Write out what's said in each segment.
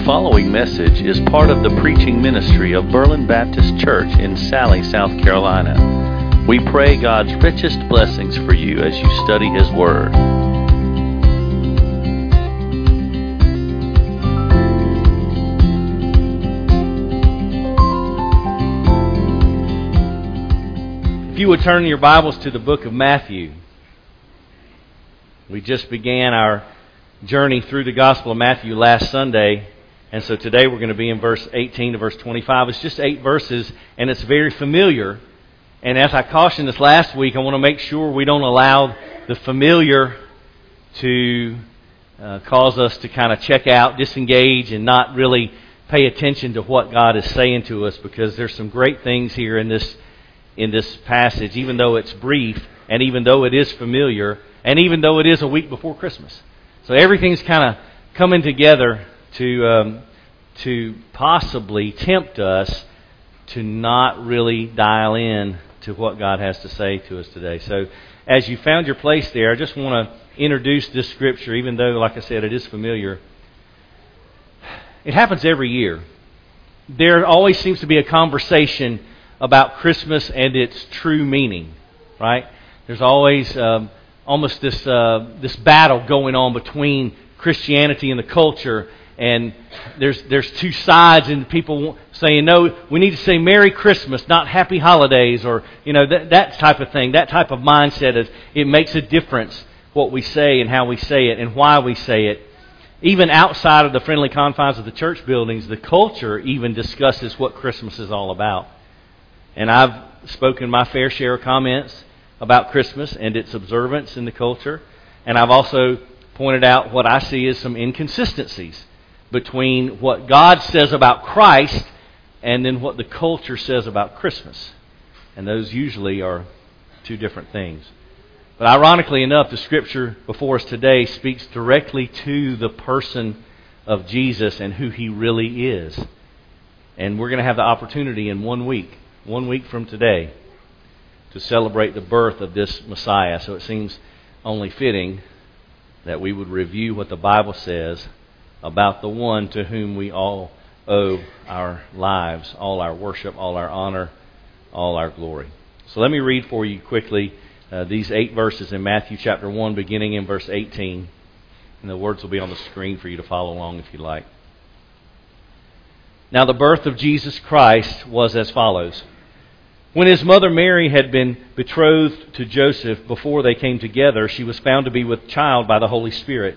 The following message is part of the preaching ministry of Berlin Baptist Church in Salley, South Carolina. We pray God's richest blessings for you as you study His Word. If you would turn your Bibles to the book of Matthew. We just began our journey through the Gospel of Matthew last Sunday, and so today we're going to be in verse 18 to verse 25. It's just eight verses, and it's very familiar. And as I cautioned us last week, I want to make sure we don't allow the familiar to uh, cause us to kind of check out, disengage, and not really pay attention to what God is saying to us because there's some great things here in this in this passage, even though it's brief and even though it is familiar and even though it is a week before Christmas. So everything's kind of coming together to um, to possibly tempt us to not really dial in to what God has to say to us today. So as you found your place there, I just want to introduce this scripture, even though, like I said, it is familiar. It happens every year. There always seems to be a conversation about Christmas and its true meaning, right? There's always um, almost this uh, this battle going on between Christianity and the culture, and there's there's two sides, and people saying no, we need to say Merry Christmas, not Happy Holidays, or you know that that type of thing. That type of mindset is it makes a difference what we say and how we say it and why we say it. Even outside of the friendly confines of the church buildings, the culture even discusses what Christmas is all about. And I've spoken my fair share of comments about Christmas and its observance in the culture. And I've also pointed out what I see as some inconsistencies between what God says about Christ and then what the culture says about Christmas. And those usually are two different things. But ironically enough, the scripture before us today speaks directly to the person of Jesus and who he really is. And we're going to have the opportunity in one week, one week from today, to celebrate the birth of this Messiah. So it seems only fitting that we would review what the Bible says about the one to whom we all owe our lives, all our worship, all our honor, all our glory. So let me read for you quickly uh, these eight verses in Matthew chapter 1, beginning in verse 18. And the words will be on the screen for you to follow along if you like. Now, the birth of Jesus Christ was as follows. When his mother Mary had been betrothed to Joseph before they came together, she was found to be with child by the Holy Spirit.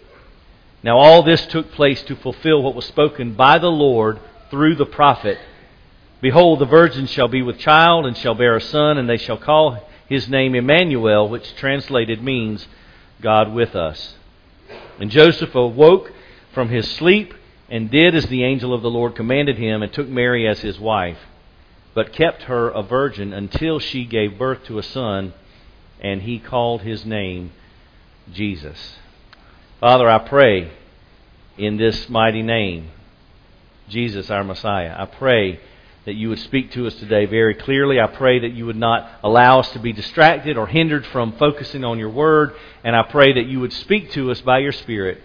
Now, all this took place to fulfill what was spoken by the Lord through the prophet. Behold, the virgin shall be with child, and shall bear a son, and they shall call his name Emmanuel, which translated means God with us. And Joseph awoke from his sleep, and did as the angel of the Lord commanded him, and took Mary as his wife but kept her a virgin until she gave birth to a son, and he called his name Jesus. Father, I pray in this mighty name, Jesus, our Messiah, I pray that you would speak to us today very clearly. I pray that you would not allow us to be distracted or hindered from focusing on your word. And I pray that you would speak to us by your Spirit.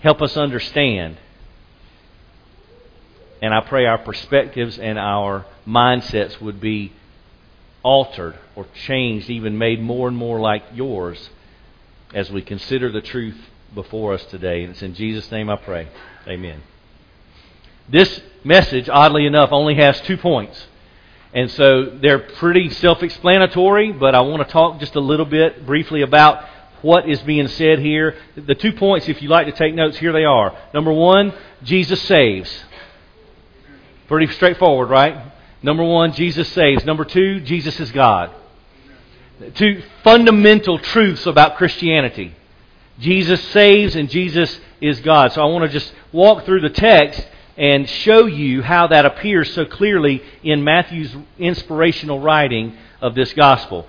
Help us understand and I pray our perspectives and our mindsets would be altered or changed, even made more and more like yours as we consider the truth before us today. And it's in Jesus' name I pray. Amen. This message, oddly enough, only has two points. And so they're pretty self explanatory, but I want to talk just a little bit briefly about what is being said here. The two points, if you like to take notes, here they are. Number one, Jesus saves. Pretty straightforward, right? Number one, Jesus saves. Number two, Jesus is God. Two fundamental truths about Christianity. Jesus saves and Jesus is God. So I want to just walk through the text and show you how that appears so clearly in Matthew's inspirational writing of this gospel.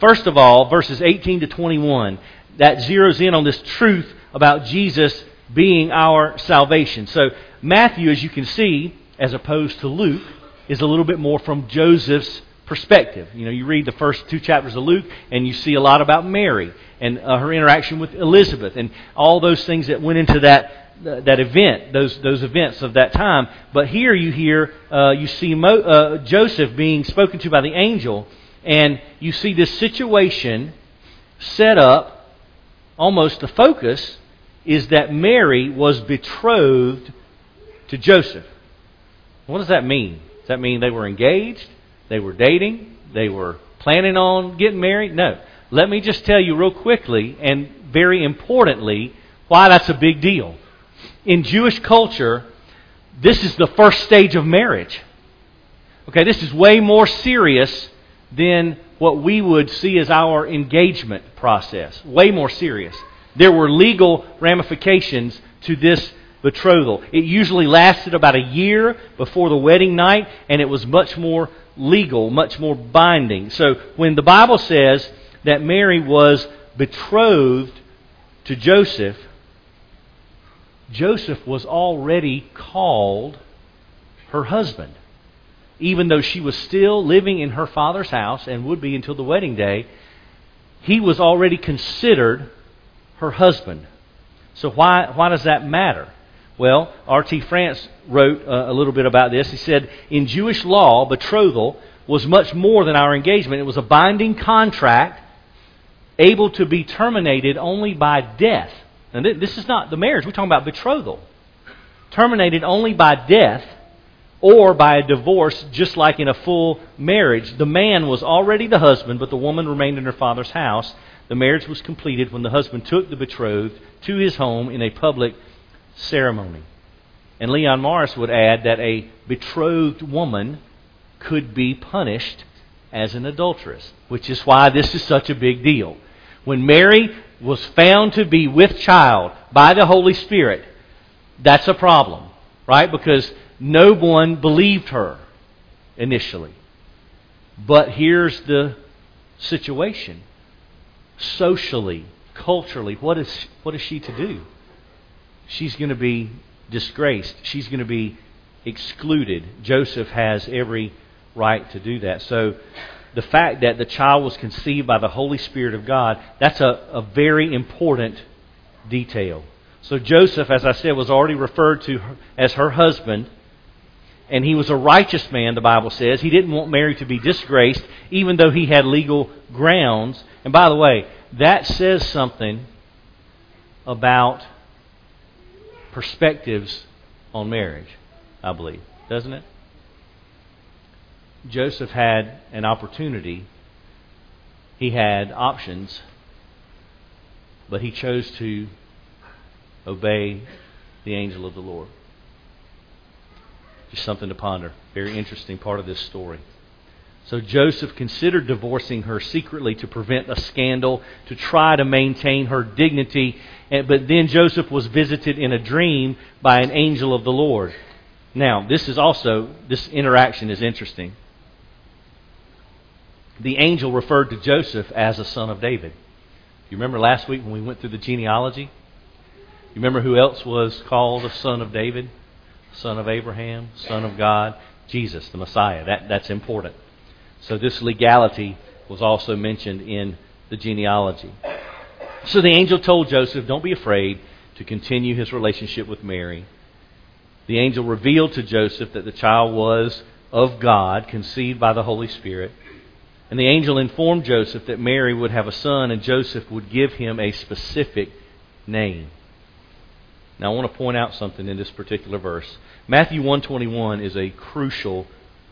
First of all, verses 18 to 21, that zeroes in on this truth about Jesus being our salvation. So Matthew, as you can see, as opposed to Luke, is a little bit more from Joseph's perspective. You know, you read the first two chapters of Luke and you see a lot about Mary and uh, her interaction with Elizabeth and all those things that went into that that event, those those events of that time. But here you hear uh, you see Mo, uh, Joseph being spoken to by the angel, and you see this situation set up. Almost the focus is that Mary was betrothed to Joseph. What does that mean? Does that mean they were engaged? They were dating? They were planning on getting married? No. Let me just tell you real quickly and very importantly why that's a big deal. In Jewish culture, this is the first stage of marriage. Okay, this is way more serious than what we would see as our engagement process. Way more serious. There were legal ramifications to this betrothal. It usually lasted about a year before the wedding night, and it was much more legal, much more binding. So when the Bible says that Mary was betrothed to Joseph, Joseph was already called her husband. Even though she was still living in her father's house and would be until the wedding day, he was already considered her husband. So why, why does that matter? Well, R.T. France wrote uh, a little bit about this. He said, In Jewish law, betrothal was much more than our engagement. It was a binding contract able to be terminated only by death. And this is not the marriage, we're talking about betrothal. Terminated only by death or by a divorce, just like in a full marriage. The man was already the husband, but the woman remained in her father's house. The marriage was completed when the husband took the betrothed to his home in a public ceremony. And Leon Morris would add that a betrothed woman could be punished as an adulteress, which is why this is such a big deal. When Mary was found to be with child by the Holy Spirit, that's a problem, right? Because no one believed her initially. But here's the situation. Socially, culturally, what is, what is she to do? She's going to be disgraced. She's going to be excluded. Joseph has every right to do that. So the fact that the child was conceived by the Holy Spirit of God, that's a, a very important detail. So Joseph, as I said, was already referred to as her husband. And he was a righteous man, the Bible says. He didn't want Mary to be disgraced, even though he had legal grounds. And by the way, that says something about perspectives on marriage, I believe, doesn't it? Joseph had an opportunity, he had options, but he chose to obey the angel of the Lord. Just something to ponder. Very interesting part of this story. So Joseph considered divorcing her secretly to prevent a scandal, to try to maintain her dignity. But then Joseph was visited in a dream by an angel of the Lord. Now, this is also, this interaction is interesting. The angel referred to Joseph as a son of David. You remember last week when we went through the genealogy? You remember who else was called a son of David? Son of Abraham, son of God? Jesus, the Messiah. That, that's important. So this legality was also mentioned in the genealogy. So the angel told Joseph, Don't be afraid to continue his relationship with Mary. The angel revealed to Joseph that the child was of God, conceived by the Holy Spirit. And the angel informed Joseph that Mary would have a son and Joseph would give him a specific name. Now I want to point out something in this particular verse. Matthew 121 is a crucial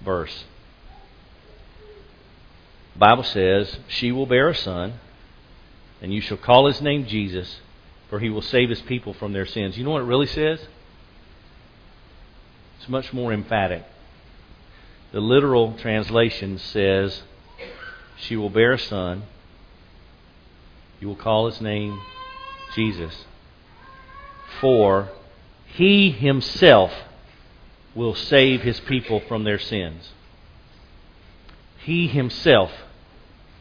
verse. Bible says, She will bear a son, and you shall call his name Jesus, for he will save his people from their sins. You know what it really says? It's much more emphatic. The literal translation says, She will bear a son, you will call his name Jesus. For he himself will save his people from their sins. He himself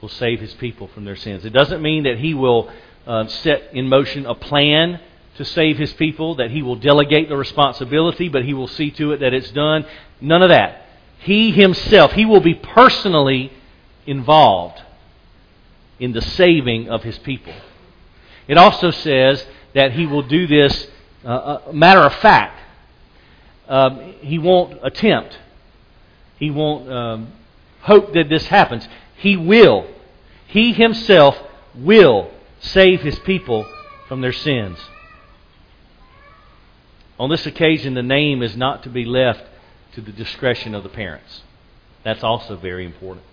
will save his people from their sins. It doesn't mean that he will uh, set in motion a plan to save his people, that he will delegate the responsibility, but he will see to it that it's done. None of that. He himself, he will be personally involved in the saving of his people. It also says that he will do this uh, matter of fact. Um, he won't attempt. He won't um, hope that this happens. He will. He himself will save his people from their sins. On this occasion, the name is not to be left to the discretion of the parents. That's also very important.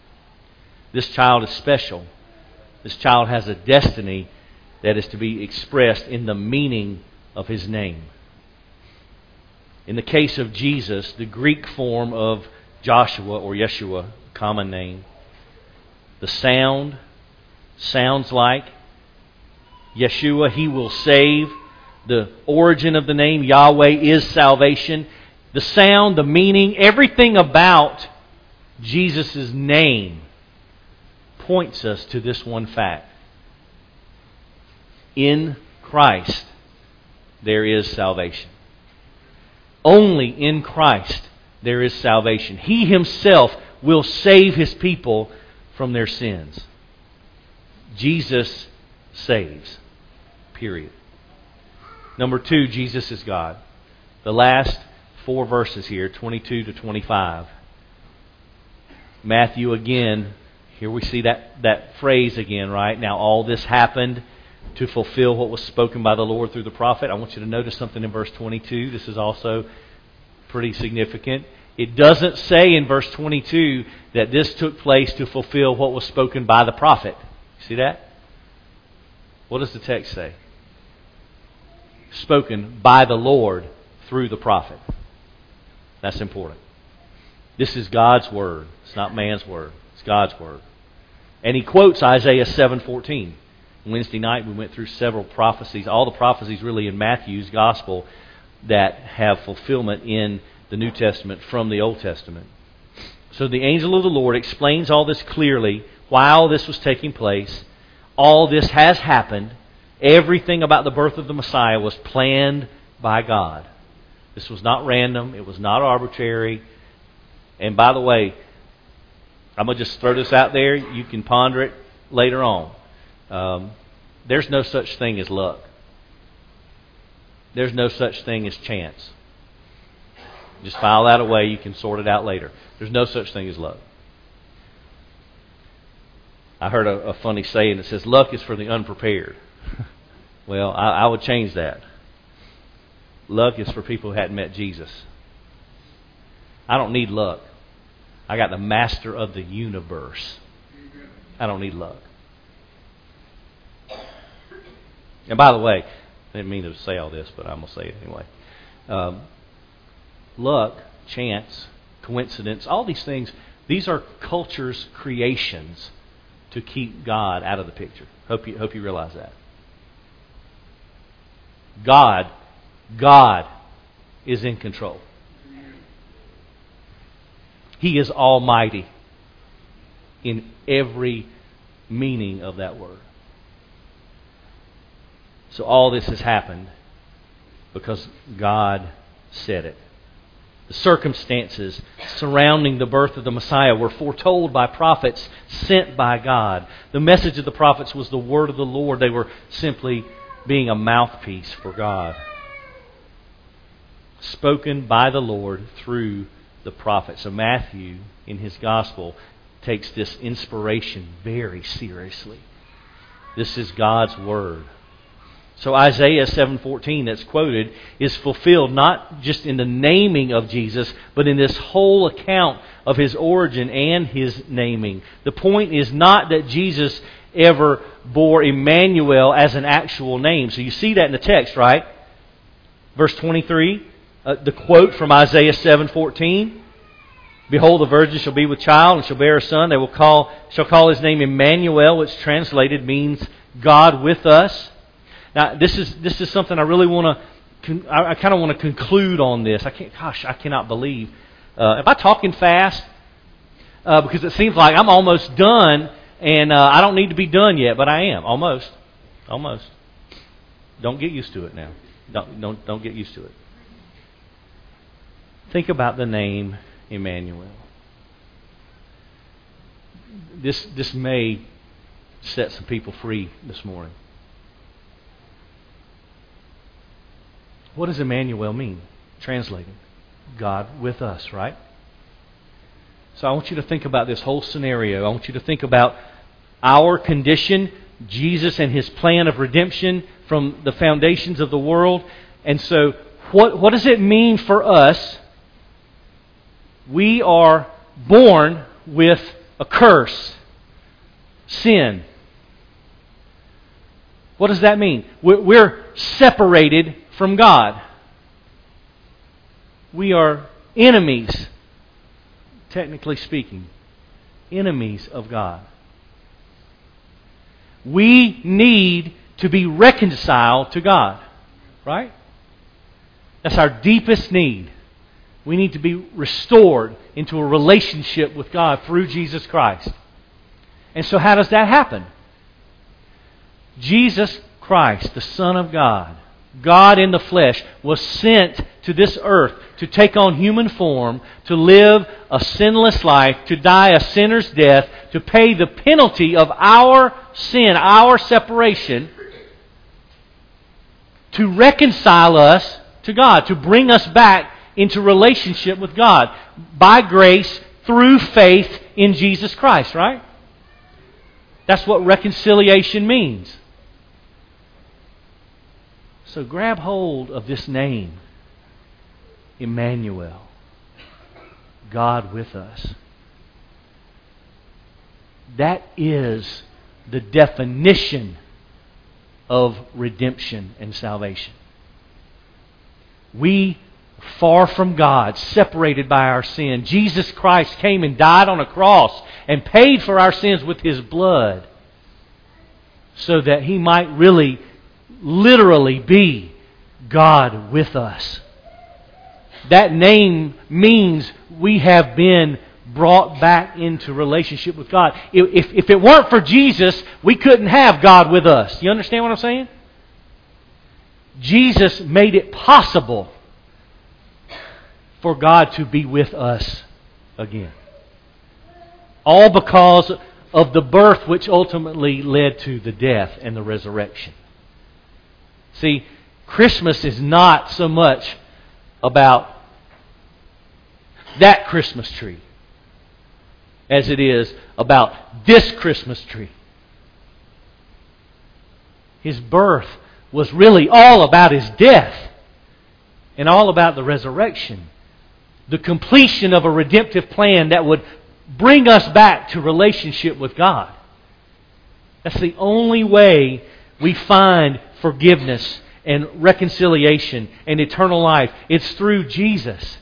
This child is special. This child has a destiny that is to be expressed in the meaning of his name. In the case of Jesus, the Greek form of Joshua or Yeshua, common name, the sound sounds like Yeshua, he will save. The origin of the name Yahweh is salvation. The sound, the meaning, everything about Jesus' name points us to this one fact. In Christ, there is salvation. Only in Christ there is salvation. He himself will save his people from their sins. Jesus saves. Period. Number two, Jesus is God. The last four verses here, 22 to 25. Matthew again, here we see that, that phrase again, right? Now, all this happened to fulfill what was spoken by the Lord through the prophet. I want you to notice something in verse 22. This is also pretty significant. It doesn't say in verse 22 that this took place to fulfill what was spoken by the prophet. See that? What does the text say? Spoken by the Lord through the prophet. That's important. This is God's word. It's not man's word. It's God's word. And he quotes Isaiah 7:14. Wednesday night we went through several prophecies, all the prophecies really in Matthew's gospel that have fulfillment in the New Testament from the Old Testament. So the angel of the Lord explains all this clearly while this was taking place. All this has happened. Everything about the birth of the Messiah was planned by God. This was not random, it was not arbitrary. And by the way, I'm going to just throw this out there. You can ponder it later on. Um, there's no such thing as luck. There's no such thing as chance. Just file that away. You can sort it out later. There's no such thing as luck. I heard a, a funny saying that says, luck is for the unprepared. well, I, I would change that. Luck is for people who hadn't met Jesus. I don't need luck. I got the master of the universe. I don't need luck. And by the way, I didn't mean to say all this, but I'm going to say it anyway. Um, luck, chance, coincidence, all these things, these are culture's creations to keep God out of the picture. Hope you, hope you realize that. God, God is in control. He is almighty in every meaning of that word. So all this has happened because God said it. The circumstances surrounding the birth of the Messiah were foretold by prophets sent by God. The message of the prophets was the word of the Lord. They were simply being a mouthpiece for God. Spoken by the Lord through the prophet. So Matthew, in his gospel, takes this inspiration very seriously. This is God's word. So Isaiah 7:14 that's quoted is fulfilled not just in the naming of Jesus, but in this whole account of his origin and his naming. The point is not that Jesus ever bore Emmanuel as an actual name. So you see that in the text, right? Verse 23, uh, the quote from Isaiah 7:14, Behold, the virgin shall be with child and shall bear a son. They will call, shall call his name Emmanuel, which translated means God with us. Now, this is this is something I really want to. I, I kind of want to conclude on this. I can't. Gosh, I cannot believe. Uh, am I talking fast? Uh, because it seems like I'm almost done, and uh, I don't need to be done yet, but I am almost, almost. Don't get used to it now. Don't don't don't get used to it. Think about the name Emmanuel. This this may set some people free this morning. What does Emmanuel mean? Translating, God with us, right? So I want you to think about this whole scenario. I want you to think about our condition, Jesus and his plan of redemption from the foundations of the world. And so, what, what does it mean for us? We are born with a curse sin. What does that mean? We're separated from God. We are enemies, technically speaking, enemies of God. We need to be reconciled to God, right? That's our deepest need. We need to be restored into a relationship with God through Jesus Christ. And so, how does that happen? Jesus Christ, the Son of God, God in the flesh, was sent to this earth to take on human form, to live a sinless life, to die a sinner's death, to pay the penalty of our sin, our separation, to reconcile us to God, to bring us back into relationship with God by grace through faith in Jesus Christ, right? That's what reconciliation means. So grab hold of this name, Emmanuel, God with us. That is the definition of redemption and salvation. We far from God, separated by our sin. Jesus Christ came and died on a cross and paid for our sins with his blood so that he might really, literally be God with us. That name means we have been brought back into relationship with God. If, if it weren't for Jesus, we couldn't have God with us. You understand what I'm saying? Jesus made it possible for God to be with us again. All because of the birth which ultimately led to the death and the resurrection. See, Christmas is not so much about that Christmas tree as it is about this Christmas tree. His birth was really all about his death and all about the resurrection the completion of a redemptive plan that would bring us back to relationship with God. That's the only way we find forgiveness and reconciliation and eternal life. It's through Jesus.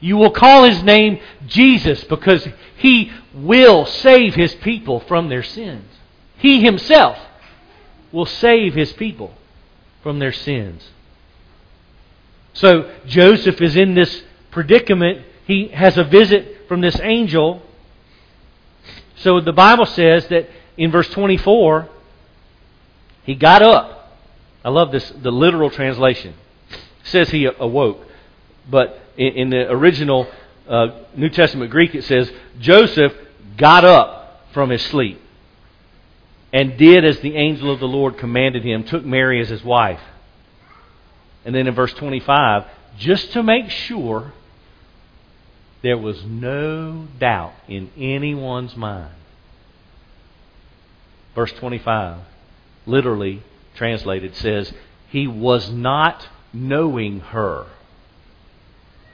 You will call his name Jesus because he will save his people from their sins. He himself will save his people from their sins. So Joseph is in this predicament. He has a visit from this angel. So the Bible says that in verse 24, he got up. I love this, the literal translation. It says he awoke. But in, in the original uh, New Testament Greek, it says Joseph got up from his sleep and did as the angel of the Lord commanded him, took Mary as his wife. And then in verse 25, just to make sure there was no doubt in anyone's mind. Verse 25, literally translated, says, He was not knowing her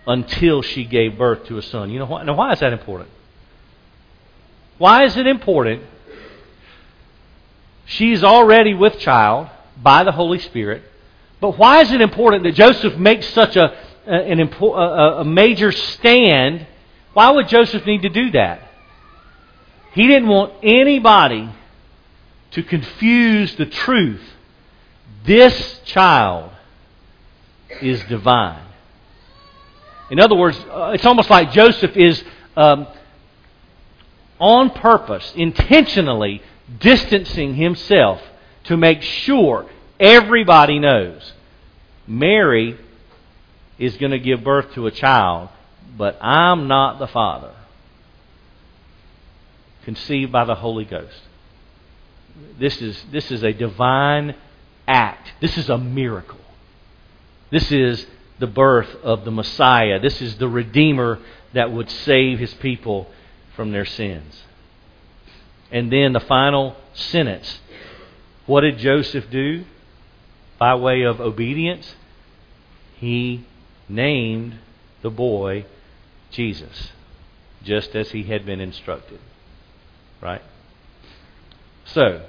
until she gave birth to a son. You know why? Now, why is that important? Why is it important? She's already with child by the Holy Spirit. But why is it important that Joseph makes such a, an, a, a major stand? Why would Joseph need to do that? He didn't want anybody to confuse the truth This child is divine. In other words, uh, it's almost like Joseph is um, on purpose, intentionally distancing himself to make sure everybody knows Mary is going to give birth to a child, but I'm not the father. Conceived by the Holy Ghost. This is, this is a divine act. This is a miracle. This is the birth of the Messiah. This is the Redeemer that would save his people from their sins. And then the final sentence. What did Joseph do by way of obedience? He named the boy Jesus, just as he had been instructed. Right? So,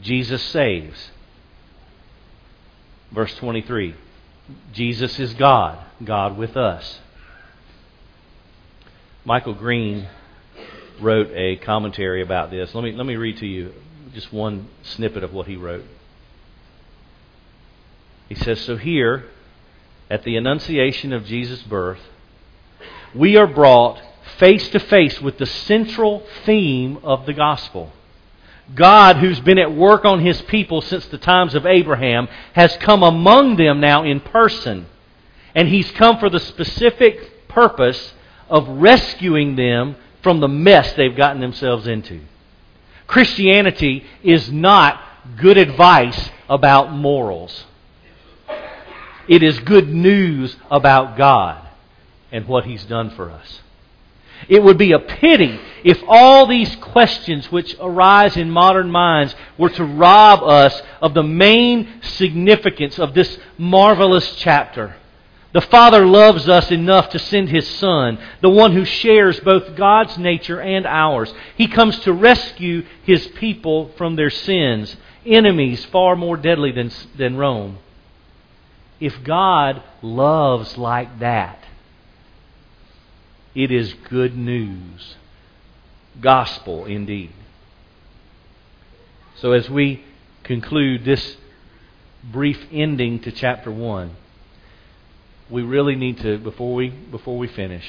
Jesus saves. Verse 23 Jesus is God, God with us. Michael Green wrote a commentary about this. Let me, let me read to you just one snippet of what he wrote. He says, So here, at the Annunciation of Jesus' birth, we are brought face to face with the central theme of the gospel. God, who's been at work on his people since the times of Abraham, has come among them now in person. And he's come for the specific purpose of rescuing them from the mess they've gotten themselves into. Christianity is not good advice about morals. It is good news about God and what He's done for us. It would be a pity if all these questions which arise in modern minds were to rob us of the main significance of this marvelous chapter. The Father loves us enough to send His Son, the one who shares both God's nature and ours. He comes to rescue His people from their sins, enemies far more deadly than, than Rome. If God loves like that, it is good news. Gospel indeed. So, as we conclude this brief ending to chapter 1, we really need to, before we, before we finish,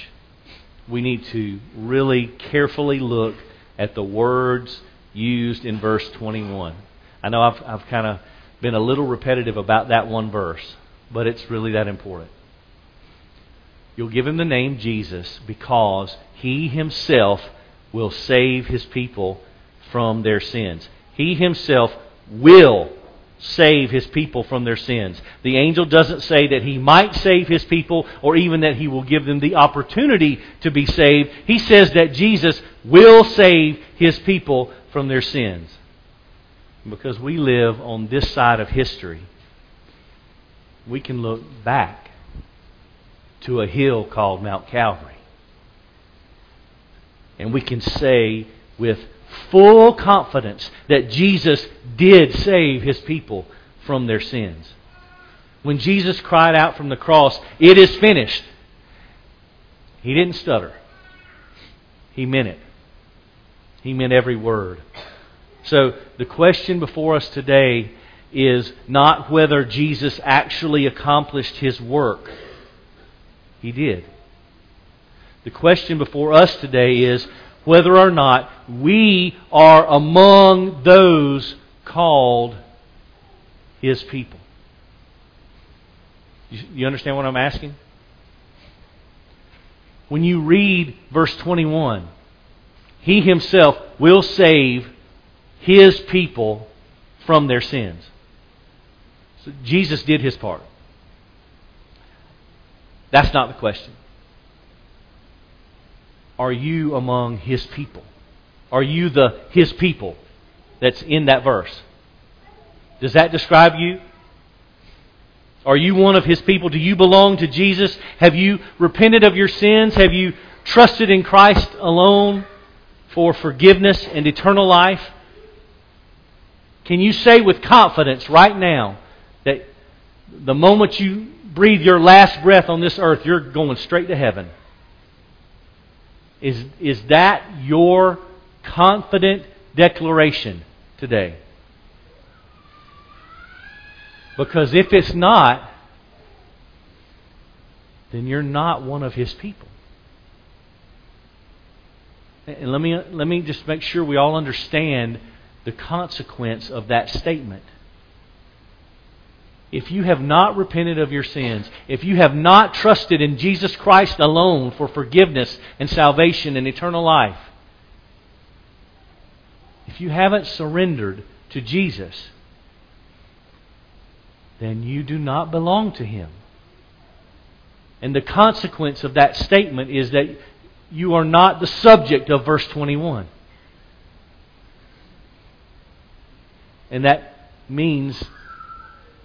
we need to really carefully look at the words used in verse 21. I know I've, I've kind of been a little repetitive about that one verse, but it's really that important. You'll give him the name Jesus because he himself will save his people from their sins. He himself will save his people from their sins. The angel doesn't say that he might save his people or even that he will give them the opportunity to be saved. He says that Jesus will save his people from their sins. Because we live on this side of history, we can look back to a hill called Mount Calvary. And we can say with full confidence that Jesus did save his people from their sins. When Jesus cried out from the cross, It is finished, he didn't stutter. He meant it. He meant every word. So the question before us today is not whether Jesus actually accomplished his work he did. The question before us today is whether or not we are among those called His people. You understand what I'm asking? When you read verse 21, He Himself will save His people from their sins. So Jesus did His part. That's not the question. Are you among his people? Are you the his people that's in that verse? Does that describe you? Are you one of his people? Do you belong to Jesus? Have you repented of your sins? Have you trusted in Christ alone for forgiveness and eternal life? Can you say with confidence right now that the moment you breathe your last breath on this earth, you're going straight to heaven. Is, is that your confident declaration today? Because if it's not, then you're not one of his people. And let me, let me just make sure we all understand the consequence of that statement. If you have not repented of your sins, if you have not trusted in Jesus Christ alone for forgiveness and salvation and eternal life, if you haven't surrendered to Jesus, then you do not belong to Him. And the consequence of that statement is that you are not the subject of verse 21. And that means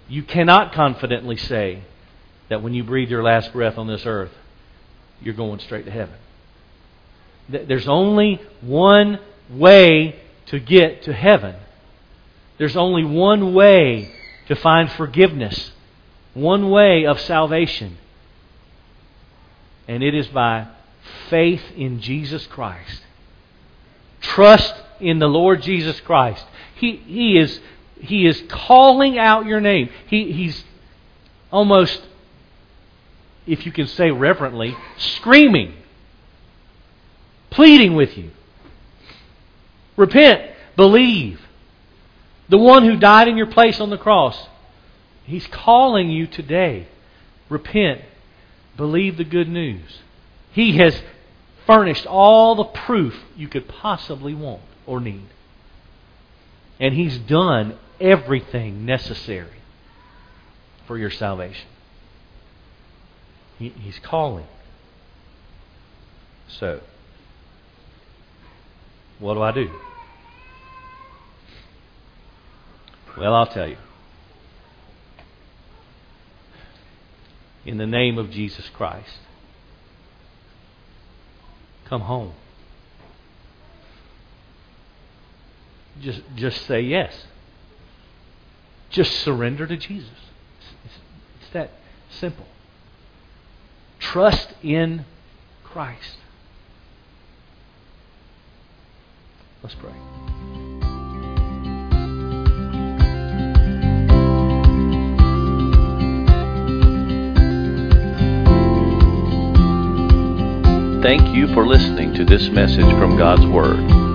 you cannot confidently say that when you breathe your last breath on this earth, you're going straight to heaven. There's only one way to get to heaven. There's only one way to find forgiveness, one way of salvation. And it is by faith in Jesus Christ. Trust in the Lord Jesus Christ. He, he, is, he is calling out your name. He, he's almost, if you can say reverently, screaming, pleading with you. Repent, believe. The one who died in your place on the cross, he's calling you today. Repent, believe the good news. He has furnished all the proof you could possibly want or need. And He's done everything necessary for your salvation. He, he's calling. So, what do I do? Well, I'll tell you. In the name of Jesus Christ, come home. Just, just say yes. Just surrender to Jesus. It's, it's that simple. Trust in Christ. Let's pray. Thank you for listening to this message from God's Word.